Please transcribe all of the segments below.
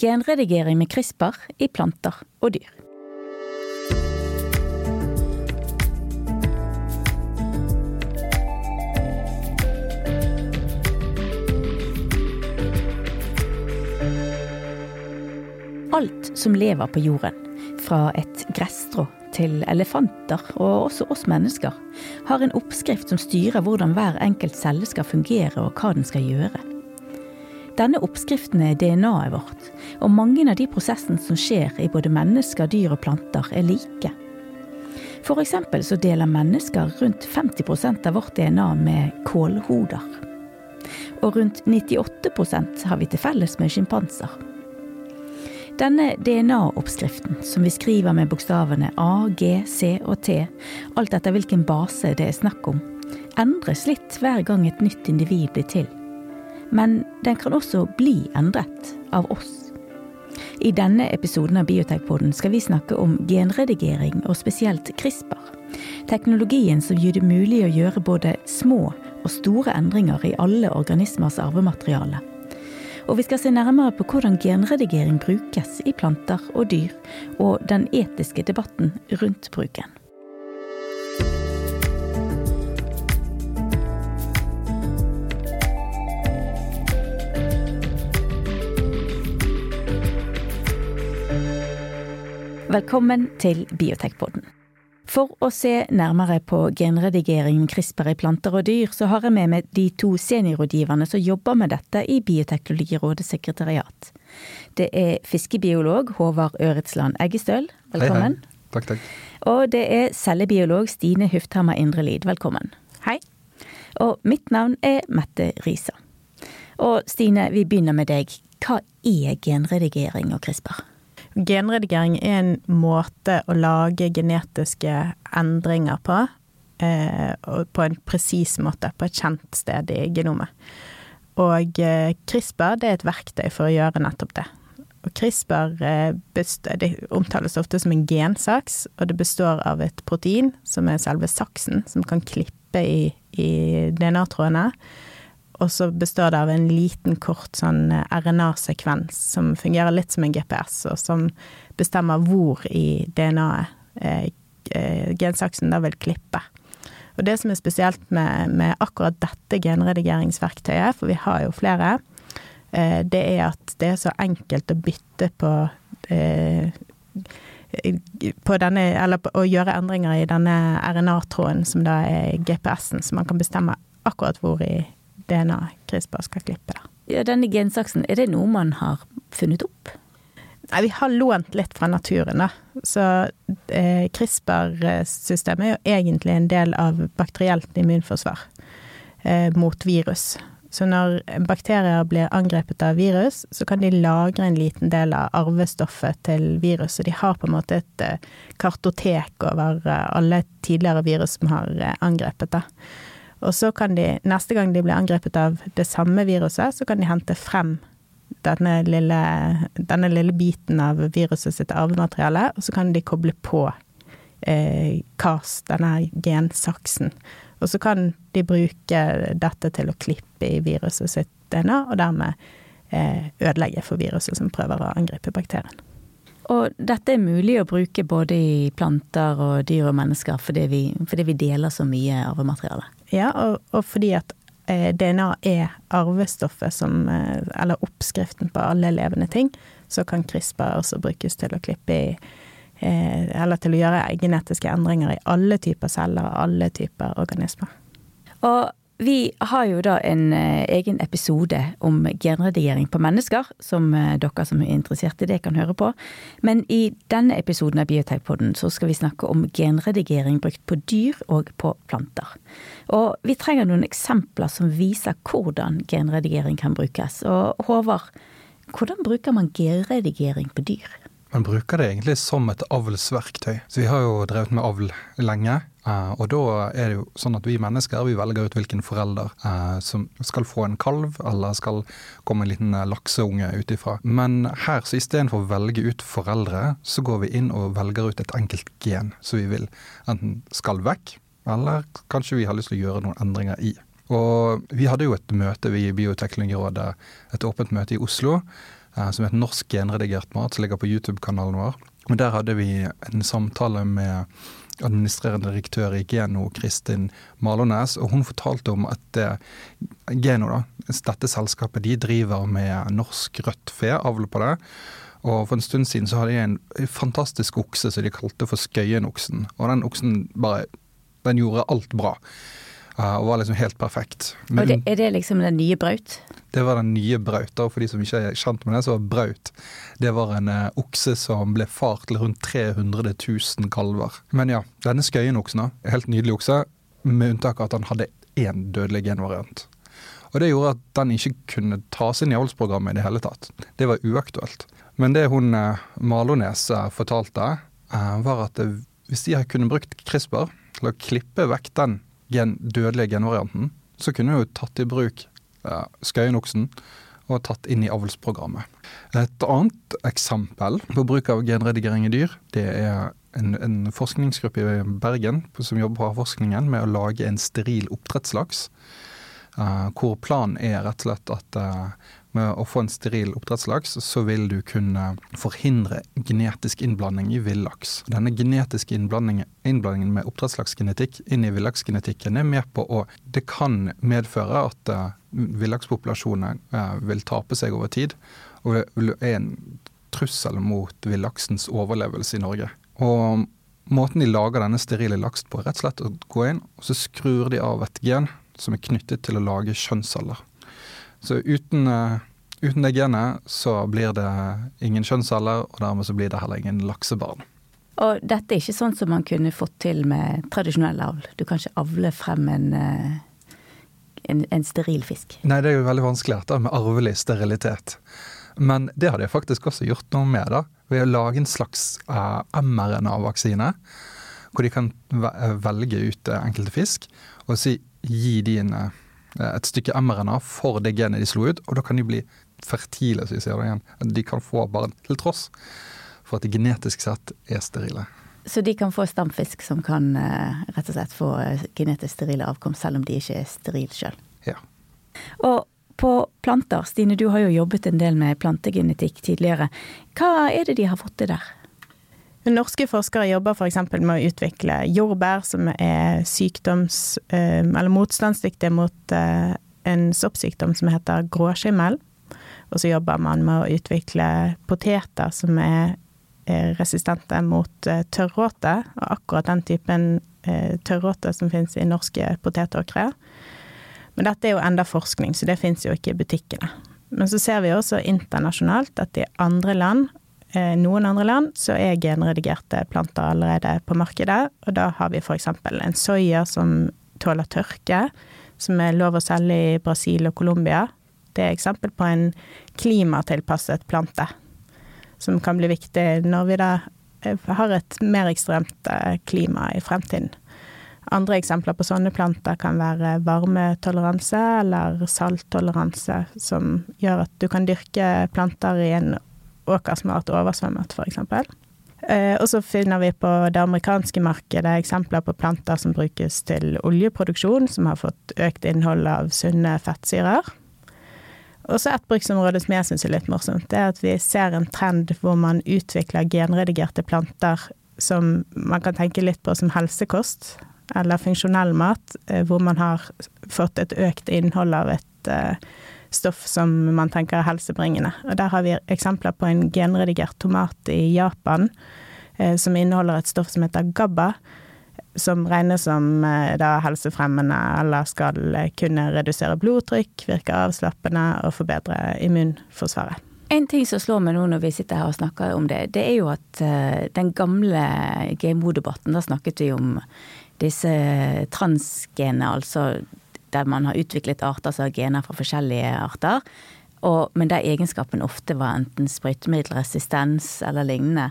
genredigering med CRISPR i planter og dyr. Alt som lever på jorden, fra et gresstrå til elefanter og også oss mennesker, har en oppskrift som styrer hvordan hver enkelt celle skal fungere og hva den skal gjøre. Denne oppskriften er DNA-et vårt, og mange av de prosessene som skjer i både mennesker, dyr og planter, er like. Eksempel så deler mennesker rundt 50% av vårt DNA med kålhoder. Og rundt 98% har vi til felles med sjimpanser. Denne DNA-oppskriften, som vi skriver med bokstavene A, G, C og T, alt etter hvilken base det er snakk om, endres litt hver gang et nytt individ blir til. Men den kan også bli endret av oss. I denne episoden av Biotekpoden skal vi snakke om genredigering, og spesielt CRISPR. Teknologien som gjør det mulig å gjøre både små og store endringer i alle organismers arvemateriale. Og vi skal se nærmere på hvordan genredigering brukes i planter og dyr, og den etiske debatten rundt bruken. Velkommen til Biotekpodden. For å se nærmere på genredigeringen CRISPR i planter og dyr, så har jeg med meg de to seniorrådgiverne som jobber med dette i Bioteknologirådets sekretariat. Det er fiskebiolog Håvard Øretsland Eggestøl, velkommen. Hei, hei. Takk, takk. Og det er cellebiolog Stine Hufthammer Indrelid, velkommen. Hei. Og mitt navn er Mette Risa. Og Stine, vi begynner med deg. Hva er genredigering og CRISPR? Genredigering er en måte å lage genetiske endringer på, eh, på en presis måte, på et kjent sted i genomet. Og eh, CRISPR er et verktøy for å gjøre nettopp det. Og CRISPR består, det omtales ofte som en gensaks, og det består av et protein, som er selve saksen, som kan klippe i, i DNA-trådene. Og så består det av en liten, kort sånn eh, RNA-sekvens som fungerer litt som en GPS, og som bestemmer hvor i DNA-et eh, eh, gensaksen da vil klippe. Og det som er spesielt med, med, akkurat dette genredigeringsverktøyet, for vi har jo flere, det er at det er så enkelt å bytte på på denne, eller å gjøre endringer i denne RNA-tråden som da er GPS-en, så man kan bestemme akkurat hvor i DNA CRISPR skal klippe. Da. Ja, denne gensaksen, er det noe man har funnet opp? Nei, vi har lånt litt fra naturen, da. Så eh, CRISPR-systemet er jo egentlig en del av bakterielt immunforsvar eh, mot virus. Så når bakterier blir angrepet av virus, så kan de lagre en liten del av arvestoffet til virus. Så de har på en måte et eh, kartotek over eh, alle tidligere virus som har eh, angrepet. da. Og så kan de, neste gang de blir angrepet av det samme viruset, så kan de hente frem denne lille, denne lille biten av viruset sitt arvemateriale, og så kan de koble på eh, CAS, denne gensaksen. Og så kan de bruke dette til å klippe i viruset sitt DNA, og dermed eh, ødelegge for viruset som prøver å angripe bakterien. Og dette er mulig å bruke både i planter og dyr og mennesker fordi vi, fordi vi deler så mye arvemateriale? Ja, og, og fordi at eh, DNA er arvestoffet som eh, Eller oppskriften på alle levende ting, så kan CRISPR også brukes til å klippe i eh, Eller til å gjøre genetiske endringer i alle typer celler og alle typer organismer. Og vi har jo da en eh, egen episode om genredigering på mennesker, som eh, dere som er interessert i det kan høre på. Men i denne episoden av Biotekpodden så skal vi snakke om genredigering brukt på dyr og på planter. Og vi trenger noen eksempler som viser hvordan genredigering kan brukes. Og Håvard, hvordan bruker man genredigering på dyr? Man bruker det egentlig som et avlsverktøy. Så vi har jo drevet med avl lenge. Uh, og da er det jo sånn at vi mennesker vi velger ut hvilken forelder uh, som skal få en kalv, eller skal komme en liten uh, lakseunge ut ifra. Men her, så istedenfor å velge ut foreldre, så går vi inn og velger ut et enkelt gen som vi vil enten skal vekk, eller kanskje vi har lyst til å gjøre noen endringer i. Og vi hadde jo et møte vi i Bioteknologirådet, et åpent møte i Oslo, eh, som het Norsk genredigert mat, som ligger på YouTube-kanalen vår. Og Der hadde vi en samtale med administrerende direktør i Geno, Kristin Malånes, og hun fortalte om at eh, Geno, da, dette selskapet, de driver med norsk rødt fe, avl på det. Og For en stund siden så hadde de en fantastisk okse som de kalte for Skøyenoksen. Og den oksen bare Den gjorde alt bra. Uh, og var liksom helt perfekt. Men, og det, Er det liksom den nye Braut? Det var den nye Braut. Og for de som ikke er kjent med det, så var Braut det var en uh, okse som ble far til rundt 300 000 kalver. Men ja, denne skøyen Skøyenoksen, helt nydelig okse, med unntak av at han hadde én dødelig genvariant. Og det gjorde at den ikke kunne tas inn i avlsprogrammet i det hele tatt. Det var uaktuelt. Men det hun uh, Malones fortalte, var at hvis de kunne brukt CRISPR til å klippe vekk den gen, dødelige genvarianten, så kunne hun jo tatt i bruk uh, skøyenoksen og tatt inn i avlsprogrammet. Et annet eksempel på bruk av genredigering i dyr, det er en, en forskningsgruppe i Bergen som jobber på havforskningen med å lage en steril oppdrettslaks. Uh, hvor planen er rett og slett at med å få en steril oppdrettslaks, så vil du kunne forhindre genetisk innblanding i villaks. Denne genetiske innblandingen, innblandingen med oppdrettslaksgenetikk inn i villaksgenetikken er med på å Det kan medføre at uh, villakspopulasjoner uh, vil tape seg over tid, og det er en trussel mot villaksens overlevelse i Norge. Og Måten de lager denne sterile laksen på, er rett og slett å gå inn og så skrur de av et gen som er knyttet til å lage kjønnsceller. Så uten, uh, uten, det genet så blir det ingen kjønnsceller, og dermed så blir det heller ingen laksebarn. Og dette er ikke sånn som man kunne fått til med tradisjonell avl. Du kan ikke avle frem en, eh, en, en steril fisk. Nei, det er jo veldig vanskelig dette med arvelig sterilitet. Men det hadde jeg faktisk også gjort noe med, da. Ved å lage en slags uh, mRNA-vaksine. Hvor de kan velge ut enkelte fisk og si, gi de en Eh, et stykke mRNA for det genet de slo ut, og da kan de bli fertile, så vi sier det igjen. De kan få barn til tross for at de genetisk sett er sterile. Så de kan få stamfisk som kan eh, rett og slett få eh, genetisk sterile avkom, selv om de ikke er sterile sjøl? Ja. Og på planter, Stine du har jo jobbet en del med plantegenetikk tidligere. Hva er det de har fått til der? Norske forskere jobber f.eks. med å utvikle jordbær som er sykdoms- eh, eller motstandsdyktige mot eh, en soppsykdom som heter gråskimmel. Og så jobber man med å utvikle poteter som er resistente mot eh, tørråte, og akkurat den typen tørråte som finnes i norske potetåkre. Men dette er jo enda forskning, så det finnes jo ikke i butikkene. Men så ser vi også internasjonalt at i andre land Eh, noen andre land så er genredigerte planter allerede på markedet, og da har vi f.eks. en soya som tåler tørke, som er lov å selge i Brasil og Colombia. Det er eksempel på en klimatilpasset plante, som kan bli viktig når vi da eh, har et mer ekstremt eh, klima i fremtiden. Andre eksempler på sånne planter kan være varmetoleranse eller salttoleranse, som gjør at du kan dyrke planter i en åker som har vært oversvømmet, f.eks. Eh, og så finner vi på det amerikanske markedet eksempler på planter som brukes til oljeproduksjon, som har fått økt innhold av sunne fettsyrer. Og så et bruksområde som jeg syns er litt morsomt, det er at vi ser en trend hvor man utvikler genredigerte planter som man kan tenke litt på som helsekost, eller funksjonell mat, eh, hvor man har fått et økt innhold av et eh, stoff som man tenker er helsebringende. Og der har vi eksempler på en genredigert tomat i Japan eh, som inneholder et stoff som heter GABA, som regnes som eh, da helsefremmende eller skal eh, kunne redusere blodtrykk, virke avslappende og forbedre immunforsvaret. En ting som slår meg nå når vi sitter her og snakker om det, det er jo at den gamle GMO-debatten, da snakket vi om disse transgenene, altså der man har utviklet arter som har gener fra forskjellige arter. Og, men der egenskapen ofte var enten sprøytemiddelresistens eller lignende.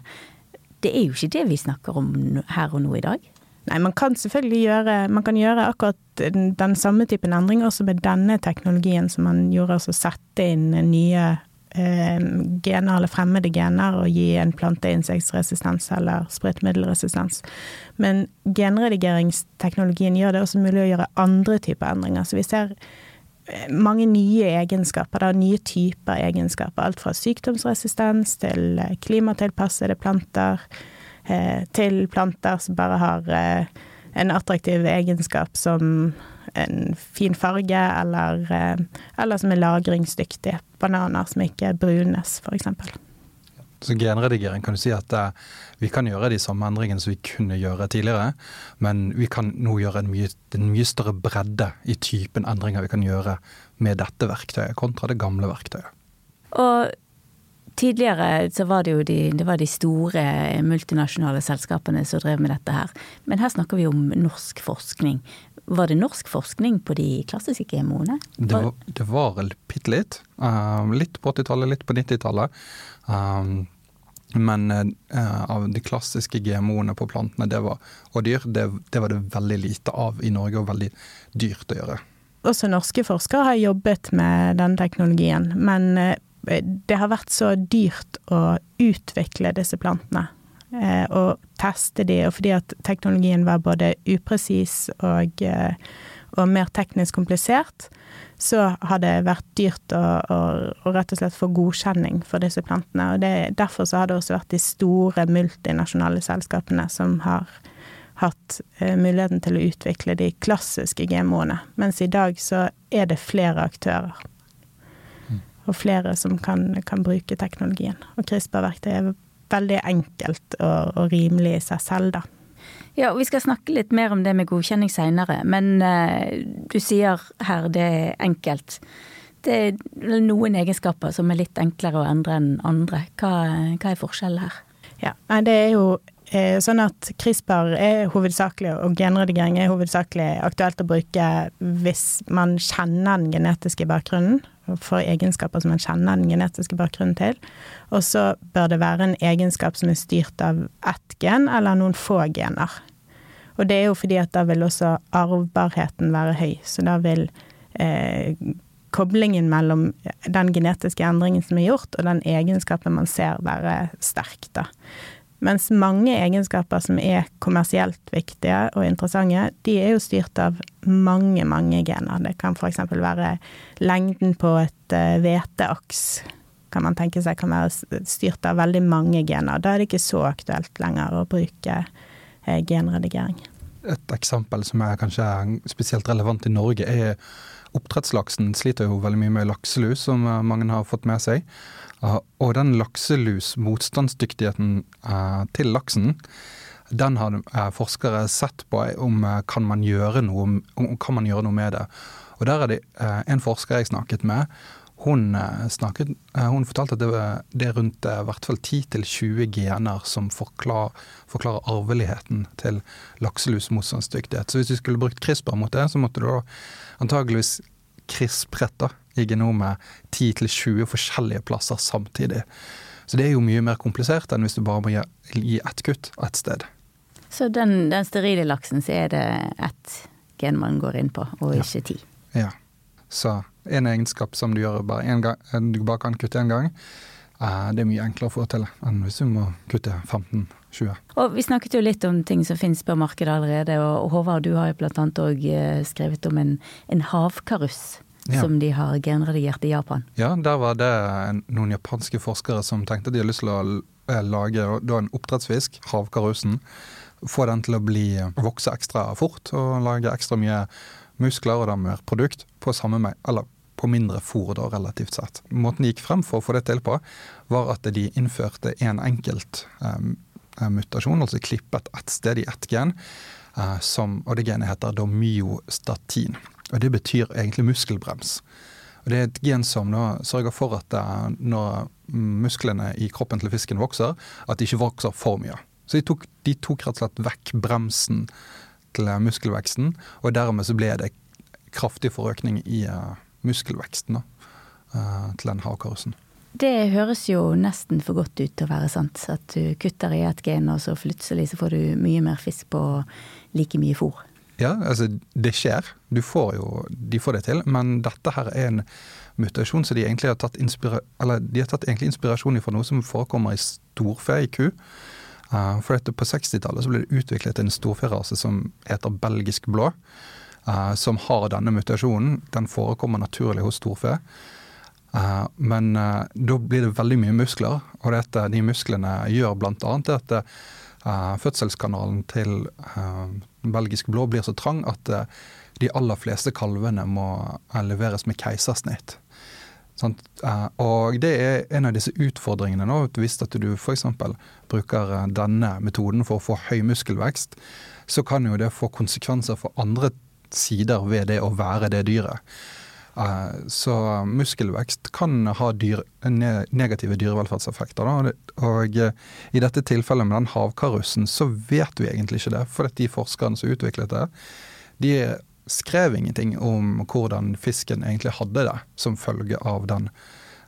Det er jo ikke det vi snakker om her og nå i dag. Nei, man kan selvfølgelig gjøre, man kan gjøre akkurat den, samme typen endring også med denne teknologien som man gjorde, altså sette inn nye gener eller fremmede gener og gi en plante insektresistens eller sprøytemiddelresistens. Men genredigeringsteknologien gjør det også mulig å gjøre andre typer endringer. Så vi ser mange nye egenskaper, da, nye typer egenskaper. Alt fra sykdomsresistens til klimatilpassede planter, til planter som bare har en attraktiv egenskap som en fin farge, eller, eller som er lagringsdyktige. Bananer som ikke brunes, f.eks. Så genredigering kan du si at uh, vi kan gjøre de samme endringene som vi kunne gjøre tidligere, men vi kan nå gjøre en mye, en mye større bredde i typen endringer vi kan gjøre med dette verktøyet, kontra det gamle verktøyet. Og Tidligere så var det jo de, det var de store multinasjonale selskapene som drev med dette her. Men her snakker vi om norsk forskning. Var det norsk forskning på de klassiske GMO-ene? Det var, det var bitte litt. Uh, litt på 80-tallet, litt på 90-tallet. Um, men uh, av de klassiske GMO-ene på plantene det var, og dyr, det, det, var det veldig lite av i Norge, og veldig dyrt å gjøre. Også norske forskere har jobbet med denne teknologien, men det har vært så dyrt å utvikle disse plantene. Og teste de, og fordi at teknologien var både upresis og, og mer teknisk komplisert, så har det vært dyrt å, å, å, rett og slett få godkjenning for disse plantene. Og det, derfor så har det også vært de store multinasjonale selskapene som har hatt eh, muligheten til å utvikle de klassiske GMO-ene. Mens i dag så er det flere aktører. Mm. Og flere som kan, kan bruke teknologien. Og CRISPR-verktøy er veldig enkelt og, og rimelig i seg selv, da. Ja, og Vi skal snakke litt mer om det med godkjenning seinere, men uh, du sier her det er enkelt. Det er noen egenskaper som er litt enklere å endre enn andre. Hva, hva er forskjellen her? Ja, Det er jo eh, sånn at CRISPR er hovedsakelig, og genredigering er hovedsakelig aktuelt å bruke hvis man kjenner den genetiske bakgrunnen for egenskaper som man kjenner den genetiske bakgrunnen til. Og så bør det være en egenskap som er styrt av ett gen eller noen få gener. Og det er jo fordi at da vil også arvbarheten være høy. Så da vil eh, koblingen mellom den genetiske endringen som er gjort, og den egenskapen man ser, være sterk, da. Mens mange egenskaper som er kommersielt viktige og interessante, de er jo styrt av mange, mange gener. Det kan f.eks. være lengden på et eh, hveteaks, kan man tenke seg kan være styrt av veldig mange gener. Da er det ikke så aktuelt lenger å bruke eh, genredigering. Et eksempel som er kanskje spesielt relevant i Norge, er oppdrettslaksen sliter jo veldig mye med lakselus, som eh, mange har fått med seg. Og den lakselus-motstandsdyktigheten eh, til laksen, den har eh, forskere sett på om eh, kan man gjøre noe, kan man gjøre noe med det. Og der er det en forsker jeg snakket med. Hun, snakket, hun fortalte at det, det er rundt i hvert fall 10-20 gener som forklarer, forklarer arveligheten til lakselus motstandsdyktighet. Så hvis vi skulle brukt CRISPR mot det, så måtte du da antageligvis CRISPRet i genomet 10-20 forskjellige plasser samtidig. Så det er jo mye mer komplisert enn hvis du bare må gi ett kutt ett sted. Så den, den sterile laksen, så er det ett gen man går inn på, og ja. ikke ti? Ja. Så en egenskap som du gjør bare en gang, du bare kan kutte én gang, eh, det er mye enklere å få til enn hvis du må kutte 15-20. Og Vi snakket jo litt om ting som finnes på markedet allerede, og Håvard du har jo annet òg eh, skrevet om en, en havkaruss ja. som de har genredigert i Japan. Ja, der var det noen japanske forskere som tenkte at de hadde lyst til å eh, lage en oppdrettsfisk, havkarusen. Få den til å bli, vokse ekstra fort og lage ekstra mye muskler og da mer produkt på samme meg, eller på mindre fôr da, relativt sett. Måten de gikk frem for å få det til på, var at de innførte en enkelt um, mutasjon, altså klippet ett sted i ett gen, uh, som, og det genet heter da myostatin. Og det betyr egentlig muskelbrems. Og Det er et gen som da sørger for at når musklene i kroppen til fisken vokser, at de ikke vokser for mye. Så de tok, de tok rett og slett vekk bremsen til muskelveksten, og dermed så ble det kraftig forøkning i uh, muskelveksten da, uh, til den havkarusen. Det høres jo nesten for godt ut til å være sant. At du kutter i et gen, og så plutselig så får du mye mer fisk på like mye fôr. Ja, altså det skjer. Du får jo, de får det til. Men dette her er en mutasjon så de egentlig har tatt, inspira de har tatt inspirasjon fra noe som forekommer i storfe, i ku. Uh, for dette På 60-tallet ble det utviklet en storferase som heter belgisk blå. uh, som har denne mutasjonen. Den forekommer naturlig hos storfe. Uh, men da blir det veldig mye muskler, og dette, de musklene gjør bl.a. at fødselskanalen til belgisk blå blir så trang at de aller fleste kalvene må leveres med keisersnitt. Og det er en av disse utfordringene nå. Hvis at du f.eks. bruker denne metoden for å få høy muskelvekst, så kan jo det få konsekvenser for andre sider ved det å være det dyret. Eh, så muskelvekst kan ha dyr, negative dyrevelferdseffekter. Da. Og eh, i dette tilfellet med den havkarussen, så vet vi egentlig ikke det. For de forskerne som utviklet det, de skrev ingenting om hvordan fisken egentlig hadde det som følge av den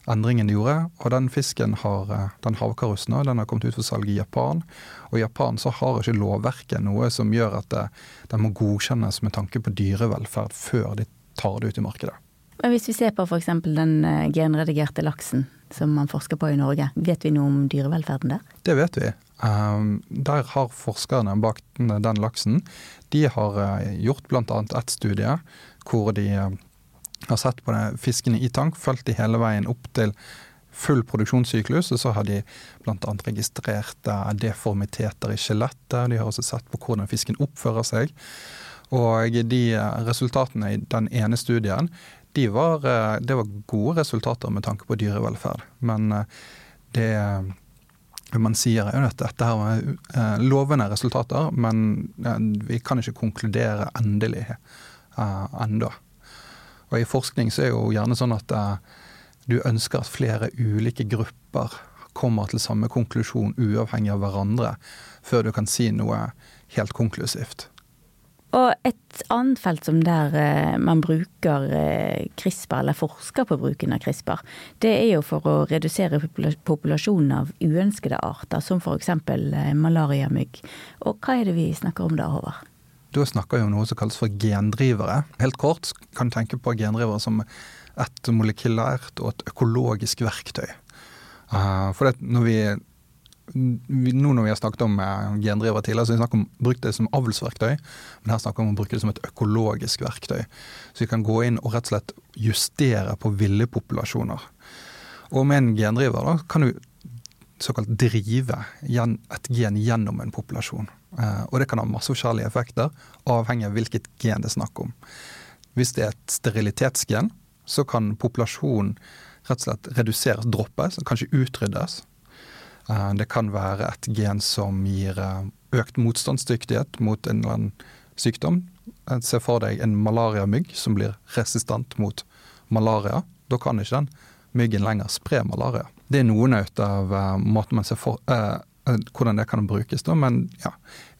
endringen de gjorde. Og den fisken har, eh, den havkarussen den har kommet ut for salg i Japan. Og i Japan så har ikke lovverket noe som gjør at den må godkjennes med tanke på dyrevelferd før de tar det ut i markedet. Men Hvis vi ser på f.eks. den eh, genredigerte laksen som man forsker på i Norge, vet vi noe om dyrevelferden der? Det vet vi. Um, der har forskerne bak den laksen de har uh, gjort bl.a. ett studie hvor de uh, har sett på det, fiskene i tank, fulgt de hele veien opp til full produksjonssyklus. Og så har de bl.a. registrert deformiteter i skjelettet. De har også sett på hvordan fisken oppfører seg. Og de resultatene i den ene studien, de var, det var gode resultater med tanke på dyrevelferd. Men det man sier jo at dette her var eh, lovende resultater, men eh, vi kan ikke konkludere endelig eh, ennå. Og I forskning så er det jo gjerne sånn at eh, du ønsker at flere ulike grupper kommer til samme konklusjon uavhengig av hverandre, før du kan si noe helt konklusivt. Og et annet felt som der eh, man bruker eh, CRISPR, eller forsker på bruken av CRISPR, det er jo for å redusere populasjonen av uønskede arter, som f.eks. Eh, malariamygg. Og hva er det vi snakker om da, Håvard? Da snakker vi om noe som kalles for gendrivere. Helt kort kan du tenke på gendrivere som et molekylært og et økologisk verktøy. For det, når vi nå når vi har snakket om eh, gendriver tidligere, så har vi snakket om å bruke det som avlsverktøy. Men her snakker vi om å bruke det som et økologisk verktøy. Så vi kan gå inn og rett og slett justere på ville populasjoner. Og med en gendriver da, kan du såkalt drive et gen gjennom en populasjon. Eh, og det kan ha masse forskjellige effekter, avhengig av hvilket gen det er snakk om. Hvis det er et sterilitetsgen, så kan populasjonen rett og slett reduseres, droppes, kanskje utryddes. Eh, det kan være et gen som gir eh, økt motstandsdyktighet mot en eller annen sykdom. Eh, se for deg en malariamygg som blir resistent mot malaria. Da kan ikke den myggen lenger spre malaria. Det er noen av måten man ser for eh, hvordan det kan brukes, da. Men ja,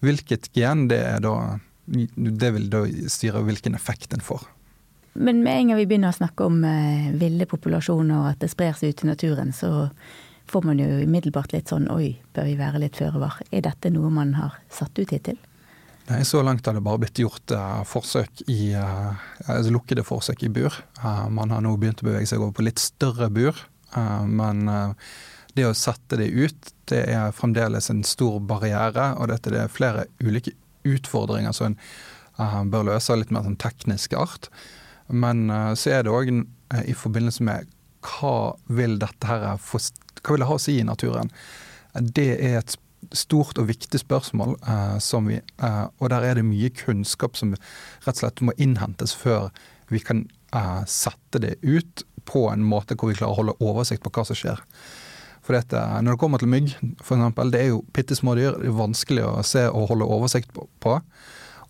hvilket gen det er da Det vil da styre hvilken effekt en får. Men med en gang vi begynner å snakke om eh, ville populasjoner og at det sprer seg ut i naturen, så får man jo umiddelbart litt sånn oi, bør vi være litt føre var. Er dette noe man har satt ut hittil? Nei, Så langt har det bare blitt gjort uh, forsøk i, uh, lukkede forsøk i bur. Uh, man har nå begynt å bevege seg over på litt større bur. men det å sette det ut, det er fremdeles en stor barriere. Og dette det er flere ulike utfordringer som en bør løse litt mer sånn teknisk art. Men så er det òg i forbindelse med hva vil dette her hva vil det ha å si i naturen? Det er et stort og viktig spørsmål, uh, vi, eh, og der er det mye kunnskap som rett og slett må innhentes før vi kan eh, sette det ut på en måte hvor vi klarer å holde oversikt på hva som skjer. For dette, Når det kommer til mygg, for eksempel, det er jo bitte små dyr. Det er vanskelig å se og holde oversikt på.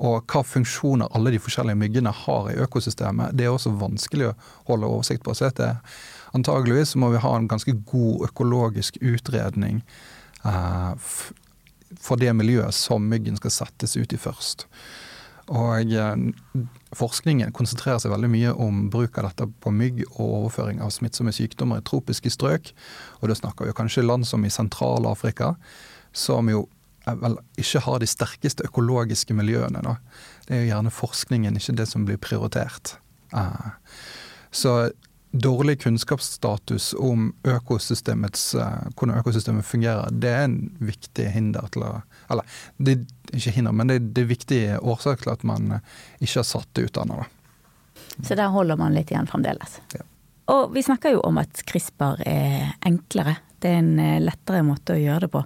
Og hva funksjoner alle de forskjellige myggene har i økosystemet, det er også vanskelig å holde oversikt på. Så dette Antageligvis må vi ha en ganske god økologisk utredning eh, for det miljøet som myggen skal settes ut i først. Og uh, Forskningen konsentrerer seg veldig mye om bruk av dette på mygg og overføring av smittsomme sykdommer i tropiske strøk. Og da snakker vi kanskje land som i Sentral-Afrika, som jo vel ikke har de sterkeste økologiske miljøene. Da. Det er jo gjerne forskningen, ikke det som blir prioritert. Uh, så dårlig kunnskapsstatus om økosystemets, eh, hvordan økosystemet fungerer, det er en viktig hinder til å Eller det er ikke hinder, men det er, det er viktig årsak til at man ikke har satt det utdanna. Så der holder man litt igjen fremdeles. Ja. Og vi snakker jo om at CRISPR er enklere. Det er en eh, lettere måte å gjøre det på.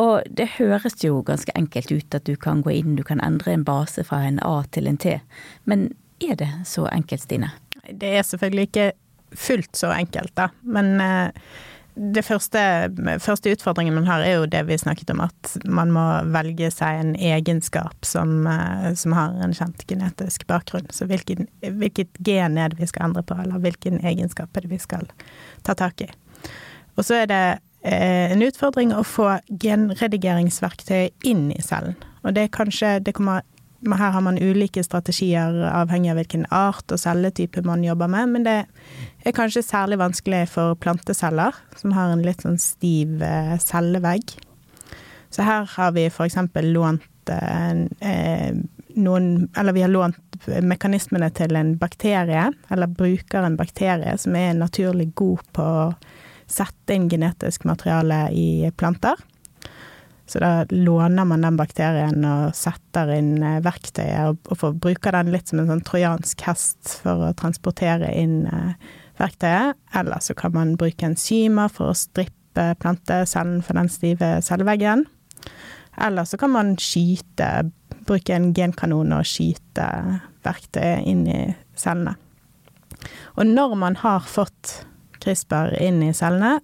Og det høres jo ganske enkelt ut at du kan gå inn, du kan endre en base fra en A til en T. Men er det så enkelt, Stine? Det er selvfølgelig ikke fullt så enkelt, da. Men eh, det første, første, utfordringen man har, er jo det vi snakket om, at man må velge seg en egenskap som, eh, som har en kjent genetisk bakgrunn. Så hvilken, hvilket gen er det vi skal endre på, eller hvilken egenskap er det vi skal ta tak i. Og så er det eh, en utfordring å få genredigeringsverktøy inn i cellen. Og det er kanskje Det kommer her har man ulike strategier avhengig av hvilken art og celletype man jobber med, men det er kanskje særlig vanskelig for planteceller, som har en litt sånn stiv eh, cellevegg. Så her har vi eksempel lånt eh, noen Eller vi har lånt mekanismene til en bakterie, eller bruker en bakterie som er naturlig god på å sette inn genetisk materiale i planter. Så da låner man den bakterien og setter inn eh, verktøyet, og, og bruker den litt som en sånn trojansk hest for å transportere inn eh, verktøyet. Eller så kan man bruke enzymer for å strippe plantecellen for den stive celleveggen. Eller så kan man skyte, bruke en genkanon og skyte verktøyet inn i cellene. Og når man har fått CRISPR inn i cellene,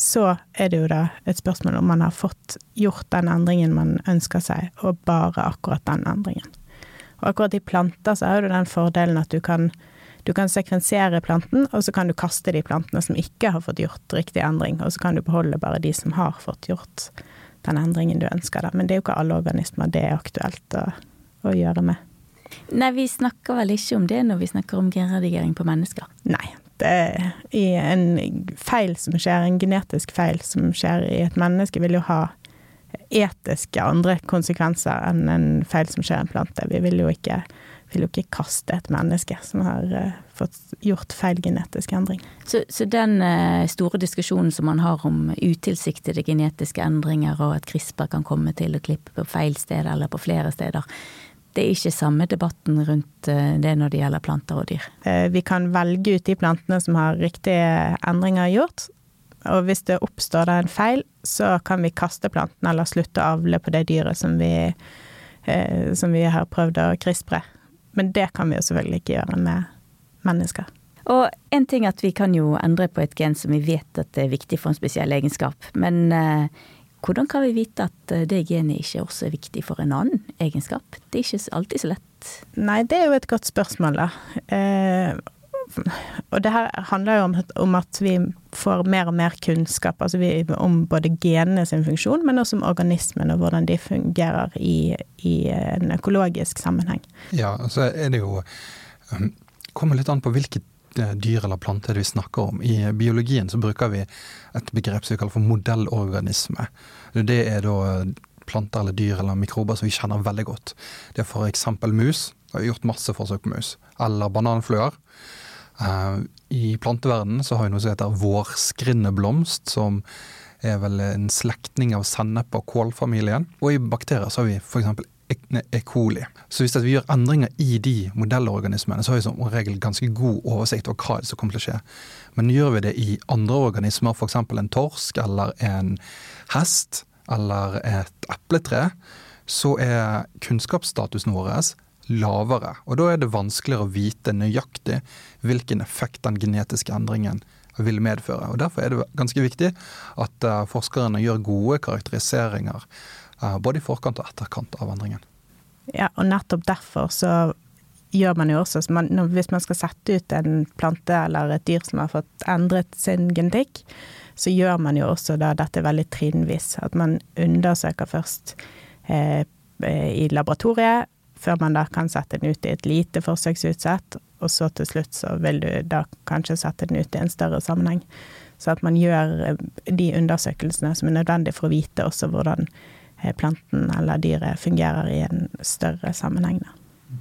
så er det jo da et spørsmål om man har fått gjort den endringen man ønsker seg, og bare akkurat den endringen. Og akkurat i planter så har du den fordelen at du kan, du kan sekvensere planten, og så kan du kaste de plantene som ikke har fått gjort riktig endring, og så kan du beholde bare de som har fått gjort den endringen du ønsker deg. Men det er jo ikke alle organismer det er aktuelt å, å gjøre med. Nei, vi snakker vel ikke om det når vi snakker om genredigering på mennesker? Nei, det i en feil som skjer, en genetisk feil som skjer i et menneske, vil jo ha etiske andre konsekvenser enn en feil som skjer i en plante. Vi vil jo ikke, vil jo ikke kaste et menneske som har uh, fått gjort feil genetisk endring. Så, så den uh, store diskusjonen som man har om utilsiktede genetiske endringer, og at CRISPR kan komme til å klippe på feil sted eller på flere steder, det er ikke samme debatten rundt eh, det når det gjelder planter og dyr. Eh, vi kan velge ut de plantene som har riktige endringer gjort. Og hvis det oppstår en feil, så kan vi kaste planten eller slutte å avle på det dyret som vi, eh, som vi har prøvd å krispre. Men det kan vi jo selvfølgelig ikke gjøre med mennesker. Og en ting at vi kan jo endre på et gen som vi vet at det er viktig for en spesiell egenskap. Men hvordan kan vi vite at eh, det genet ikke også er viktig for en annen egenskap? Det er ikke alltid så lett. Nei, det er jo et godt spørsmål, da. Eh, og det her handler jo om, om, at vi får mer og mer kunnskap altså vi, om både genene sin funksjon, men også om organismen og hvordan de fungerer i, i en økologisk sammenheng. Ja, så er det jo um, kommer litt an på hvilket Eh, dyr eller planter vi snakker om. I biologien så bruker vi et begrep som vi kaller for modellorganisme. Det er da eh, planter eller dyr eller mikrober som vi kjenner veldig godt. Det er f.eks. mus. Vi har gjort masse forsøk på mus. Eller bananfluer. Uh, I planteverdenen så har vi noe som heter vårskrinneblomst, som er vel en slektning av sennep og kålfamilien. Og i bakterier så har vi f.eks. E. coli. Så hvis vi gjør endringer i de modellorganismene, så har vi som regel ganske god oversikt over hva som kommer til å skje. Men gjør vi det i andre organismer, f.eks. en torsk eller en hest eller et epletre, så er kunnskapsstatusen vår lavere. Og da er det vanskeligere å vite nøyaktig hvilken effekt den genetiske endringen vil medføre. Og Derfor er det ganske viktig at eh, forskerne gjør gode karakteriseringer både i forkant og etterkant av endringen. Ja, og nettopp derfor så gjør man jo også Hvis man skal sette ut en plante eller et dyr som har fått endret sin genetikk, så gjør man jo også da dette veldig trinnvis. At man undersøker først eh, i laboratoriet, før man da kan sette den ut i et lite forsøksutsett, og så til slutt så vil du da kanskje sette den ut i en større sammenheng. Så at man gjør eh, de undersøkelsene som er nødvendig for å vite også hvordan Eh, planten eller dyret fungerer i en større sammenheng.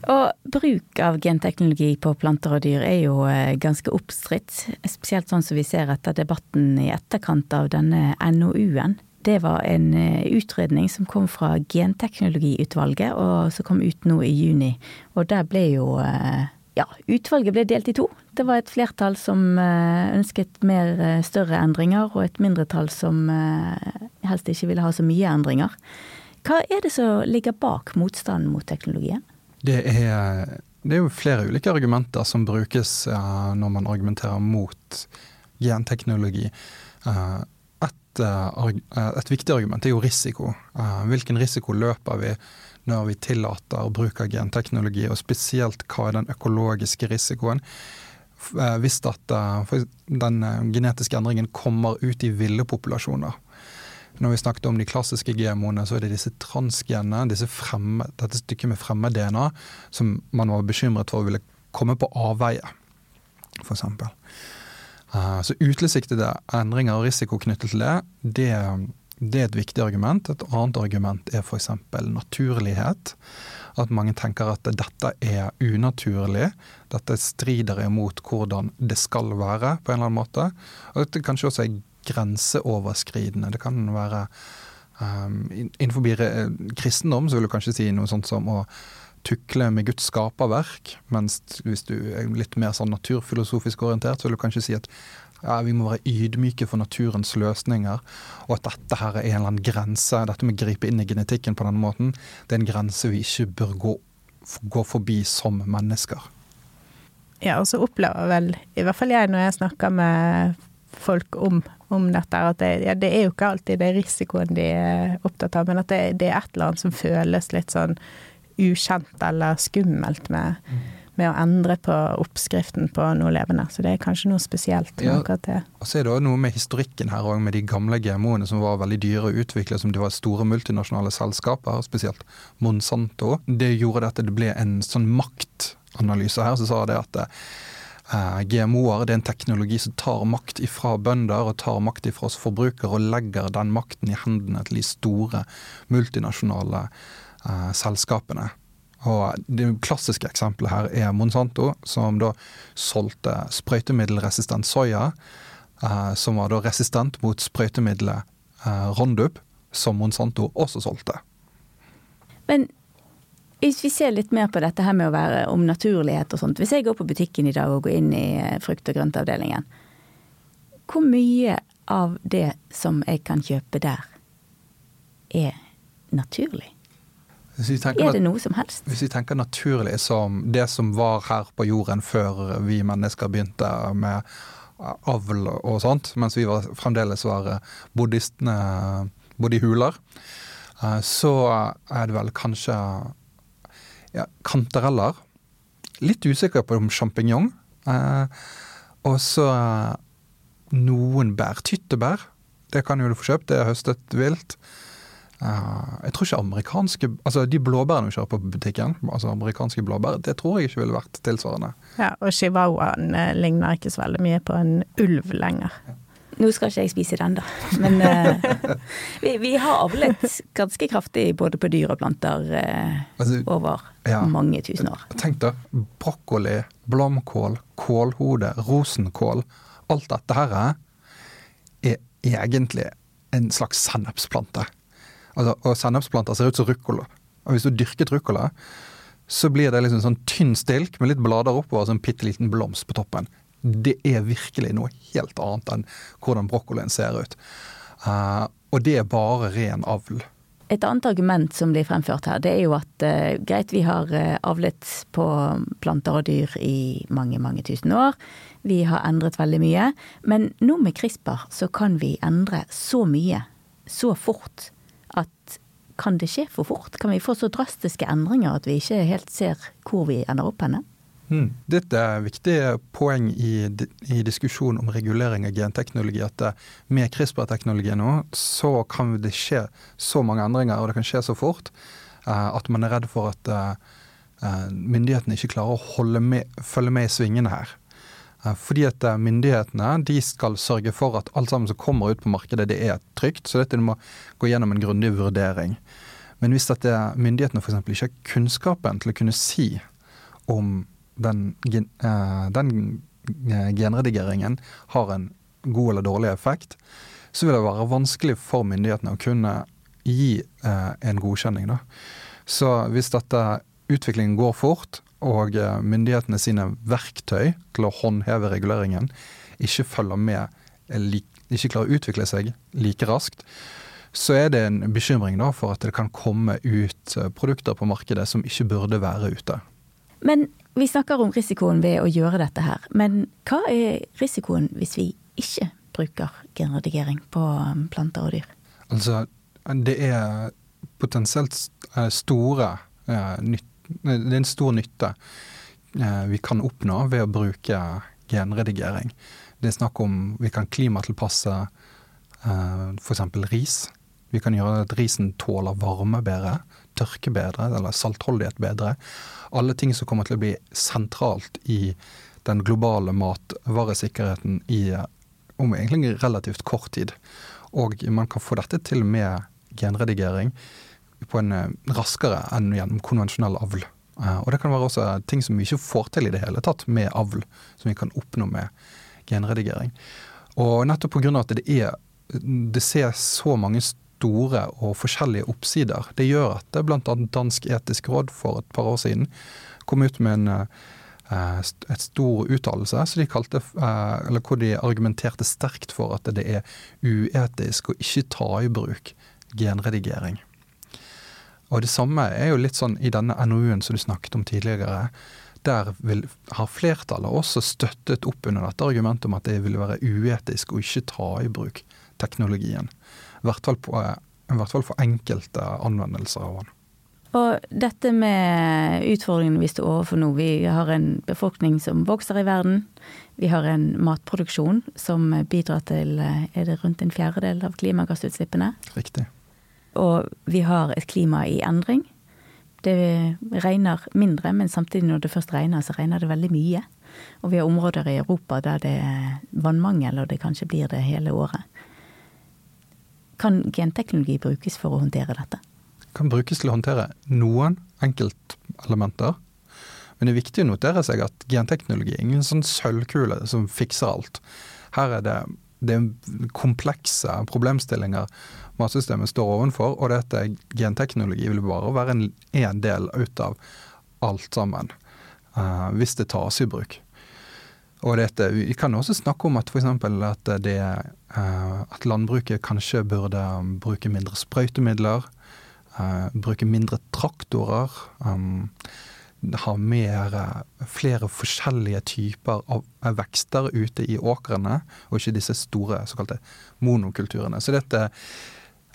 Og bruk av genteknologi på planter og dyr er jo eh, ganske oppstridt. Spesielt sånn som vi ser etter debatten i etterkant av denne NOU-en. Det var en eh, utredning som kom fra Genteknologiutvalget, og som kom ut nå i juni. Og der ble jo eh, Ja, utvalget ble delt i to. Det var et flertall som ønsket mer større endringer, og et mindretall som helst ikke ville ha så mye endringer. Hva er det som ligger bak motstanden mot teknologien? Det er, det er jo flere ulike argumenter som brukes når man argumenterer mot genteknologi. Et, et, viktig argument er jo risiko. hvilken risiko løper vi når vi tillater bruk av genteknologi, og spesielt hva er den økologiske risikoen? Hvis at den genetiske endringen kommer ut i ville populasjoner. Når vi snakket om de klassiske GMO-ene, så er det disse transgenene, disse fremme, dette stykket med fremmed-DNA, som man var bekymret for ville komme på avveie, f.eks. Uh, så utilsiktede endringer og risiko knyttet til det, det, det er et viktig argument. Et annet argument er f.eks. naturlighet. At mange tenker at dette er unaturlig. Dette strider imot hvordan det skal være, på en eller annen måte. Og dette kanskje også er grenseoverskridende. Det kan være um, Innenfor kristendom så vil du kanskje si noe sånt som å tukle med Guds skaperverk, mens hvis du er litt mer sånn naturfilosofisk orientert, så vil du kanskje si at ja, vi må være ydmyke for naturens løsninger, og at dette her er en eller annen grense. Dette med å gripe inn i genetikken på denne måten, det er en grense vi ikke bør gå, gå forbi som mennesker. Ja, og så opplever vel, i hvert fall jeg når jeg snakker med folk om, om dette. At det, ja, det, er jo ikke alltid det risikoen de er opptatt av, men at det, det, er et eller annet som føles litt sånn ukjent eller skummelt med, mm. Med å endre på oppskriften på noe levende. Så det er kanskje noe spesielt med ja, akkurat det. Og så er det òg noe med historikken her òg, med de gamle GMO-ene som var veldig dyre å utvikle, som de var store multinasjonale selskaper, spesielt Monsanto. Det gjorde at det ble en sånn maktanalyse her, som sa det at Eh, GMO-er er en teknologi som tar makt ifra bønder og tar makt ifra oss forbrukere, og legger den makten i hendene til de store multinasjonale uh, selskapene. Og Det klassiske eksempelet her er Monsanto, som da solgte sprøytemiddelresistent soya, uh, som var da resistent mot sprøytemiddelet uh, Rondup, som Monsanto også solgte. Men hvis vi ser litt mer på dette her med å være om naturlighet og sånt. Hvis jeg går på butikken i dag og går inn i eh, frukt- og grøntavdelingen, hvor mye av det som jeg kan kjøpe der, er naturlig? Er det noe som helst? Hvis vi tenker naturlig som det som var her på jorden før vi mennesker begynte med avl og sånt, mens vi var, fremdeles var buddhistene bodde i huler, eh, så er det vel kanskje ja, kantareller. Litt usikker på om sjampinjong. Eh, og så eh, noen bær. Tyttebær. Det kan jo du få kjøpt, det er høstet vilt. Uh, jeg tror ikke amerikanske Altså de blåbærene vi kjører på butikken, altså amerikanske blåbær, det tror jeg ikke ville vært tilsvarende. Ja, og chihuahuaen eh, ligner ikke så veldig mye på en ulv lenger. Ja. Nå skal ikke jeg spise den, da. Men uh, vi, vi, har avlet ganske kraftig både på dyr og planter uh, altså, over ja. mange tusen år. Tenk da, brokkoli, blomkål, kålhode, rosenkål. Alt dette her er egentlig en slags sennepsplante. Altså, og sennepsplanter ser ut som ruccola. Og hvis du dyrket ruccola, så blir det liksom sånn tynn stilk med litt blader oppover og en bitte liten blomst på toppen det er virkelig noe helt annet enn hvordan brokkolien ser ut. Uh, og det er bare ren avl. Et annet argument som blir fremført her, det er jo at uh, greit, vi har uh, avlet på planter og dyr i mange, mange tusen år. Vi har endret veldig mye. Men nå med CRISPR så kan vi endre så mye så fort at kan det skje for fort? Kan vi få så drastiske endringer at vi ikke helt ser hvor vi ender opp henne? Mm. Dette er et viktig poeng i, i diskusjonen om regulering av genteknologi. At eh, med CRISPR-teknologi nå, så kan det skje så mange endringer, og det kan skje så fort, uh, at man er redd for at uh, myndighetene ikke klarer å med, følge med i svingene her. Uh, fordi at myndighetene de skal sørge for at alt sammen som kommer ut på markedet, det er trygt. Så dette må gå gjennom en grundig vurdering. Men hvis at myndighetene f.eks. ikke har kunnskapen til å kunne si om den, eh, den eh, genredigeringen har en god eller dårlig effekt, så vil det være vanskelig for myndighetene å kunne gi eh, en godkjenning. Da. Så hvis dette utviklingen går fort, og myndighetene sine verktøy til å håndheve reguleringen ikke følger med, ikke klarer å utvikle seg like raskt, så er det en bekymring da for at det kan komme ut produkter på markedet som ikke burde være ute. Men vi snakker om risikoen ved å gjøre dette her. Men hva er risikoen hvis vi ikke bruker genredigering på planter og dyr? Altså, det er potensielt eh, store eh, Det er en stor nytte eh, vi kan oppnå ved å bruke genredigering. Det er snakk om vi kan klimatilpasse f.eks. ris. Vi kan gjøre at risen tåler varme bedre, tørke bedre eller saltholdighet bedre alle ting som kommer til å bli sentralt i den globale matvaresikkerheten i om egentlig relativt kort tid. Og man kan få dette til med genredigering på en eh, raskere enn gjennom konvensjonell avl. Eh, og det kan være også ting som vi ikke får til i det hele tatt med avl, som vi kan oppnå med genredigering. Og nettopp pga. at det er det ser så mange store og forskjellige oppsider. Det gjør at det bl.a. Dansk etisk råd for et par år siden kom ut med en uh, et stor uttalelse så de kalte, eller hvor de argumenterte sterkt for at det er uetisk å ikke ta i bruk genredigering. Og Det samme er jo litt sånn i denne NOU-en som du snakket om tidligere. Der vil, har flertallet også støttet opp under dette argumentet om at det vil være uetisk å ikke ta i bruk teknologien. I hvert fall, på, i hvert fall for enkelte anvendelser av den. Og dette med utfordringene vi står overfor nå. Vi har en befolkning som vokser i verden. Vi har en matproduksjon som bidrar til er det rundt en fjerdedel av klimagassutslippene. Riktig. Og vi har et klima i endring. Det regner mindre, men samtidig når det først regner, så regner det veldig mye. Og vi har områder i Europa der det er vannmangel, og det kanskje blir det hele året. Kan genteknologi brukes for å håndtere dette? Kan brukes til å håndtere noen enkeltelementer. Men det er viktig å notere seg at genteknologi er ingen sånn sølvkule som fikser alt. Her er det, det er komplekse problemstillinger matsystemet står ovenfor, og dette genteknologi vil bare være en, en del ut av alt sammen. Uh, hvis det tas i bruk. Og dette, vi kan også snakke om at for At, det, uh, at landbruket kanskje burde bruke mindre sprøytemidler. Uh, bruke mindre traktorer. Um, ha mer, flere forskjellige typer av vekster ute i åkrene, og ikke disse store såkalte monokulturene. Så dette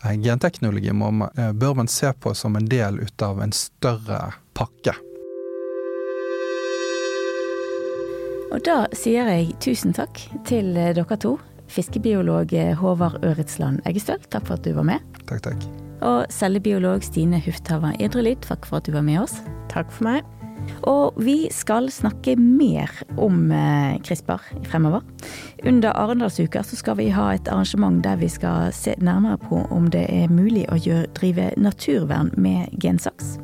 genteknologi må, bør man se på som en del ut av en større pakke. Og da sier jeg tusen takk til eh, dere to. Fiskebiolog eh, Håvard Øretsland Eggestøl, takk for at du var med. Takk, takk. Og cellebiolog Stine Hufthaver Idrelid, takk for at du var med oss. Takk for meg. Og vi skal snakke mer om eh, CRISPR fremover. Under Arendalsuka så skal vi ha et arrangement der vi skal se nærmere på om det er mulig å gjøre, drive naturvern med gensaks.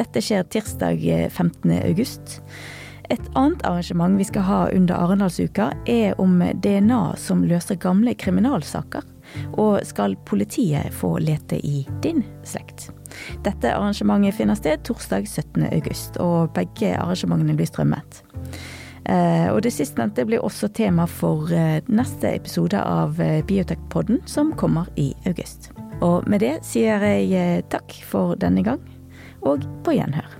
Dette skjer tirsdag 15. august. Et annet arrangement vi skal ha under Arendalsuka, er om DNA som løser gamle kriminalsaker. Og skal politiet få lete i din slekt? Dette arrangementet finner sted torsdag 17. august, og begge arrangementene blir strømmet. Eh, og det sistnevnte blir også tema for eh, neste episode av eh, Biotekpodden, som kommer i august. Og med det sier jeg takk for denne gang, og på gjenhør.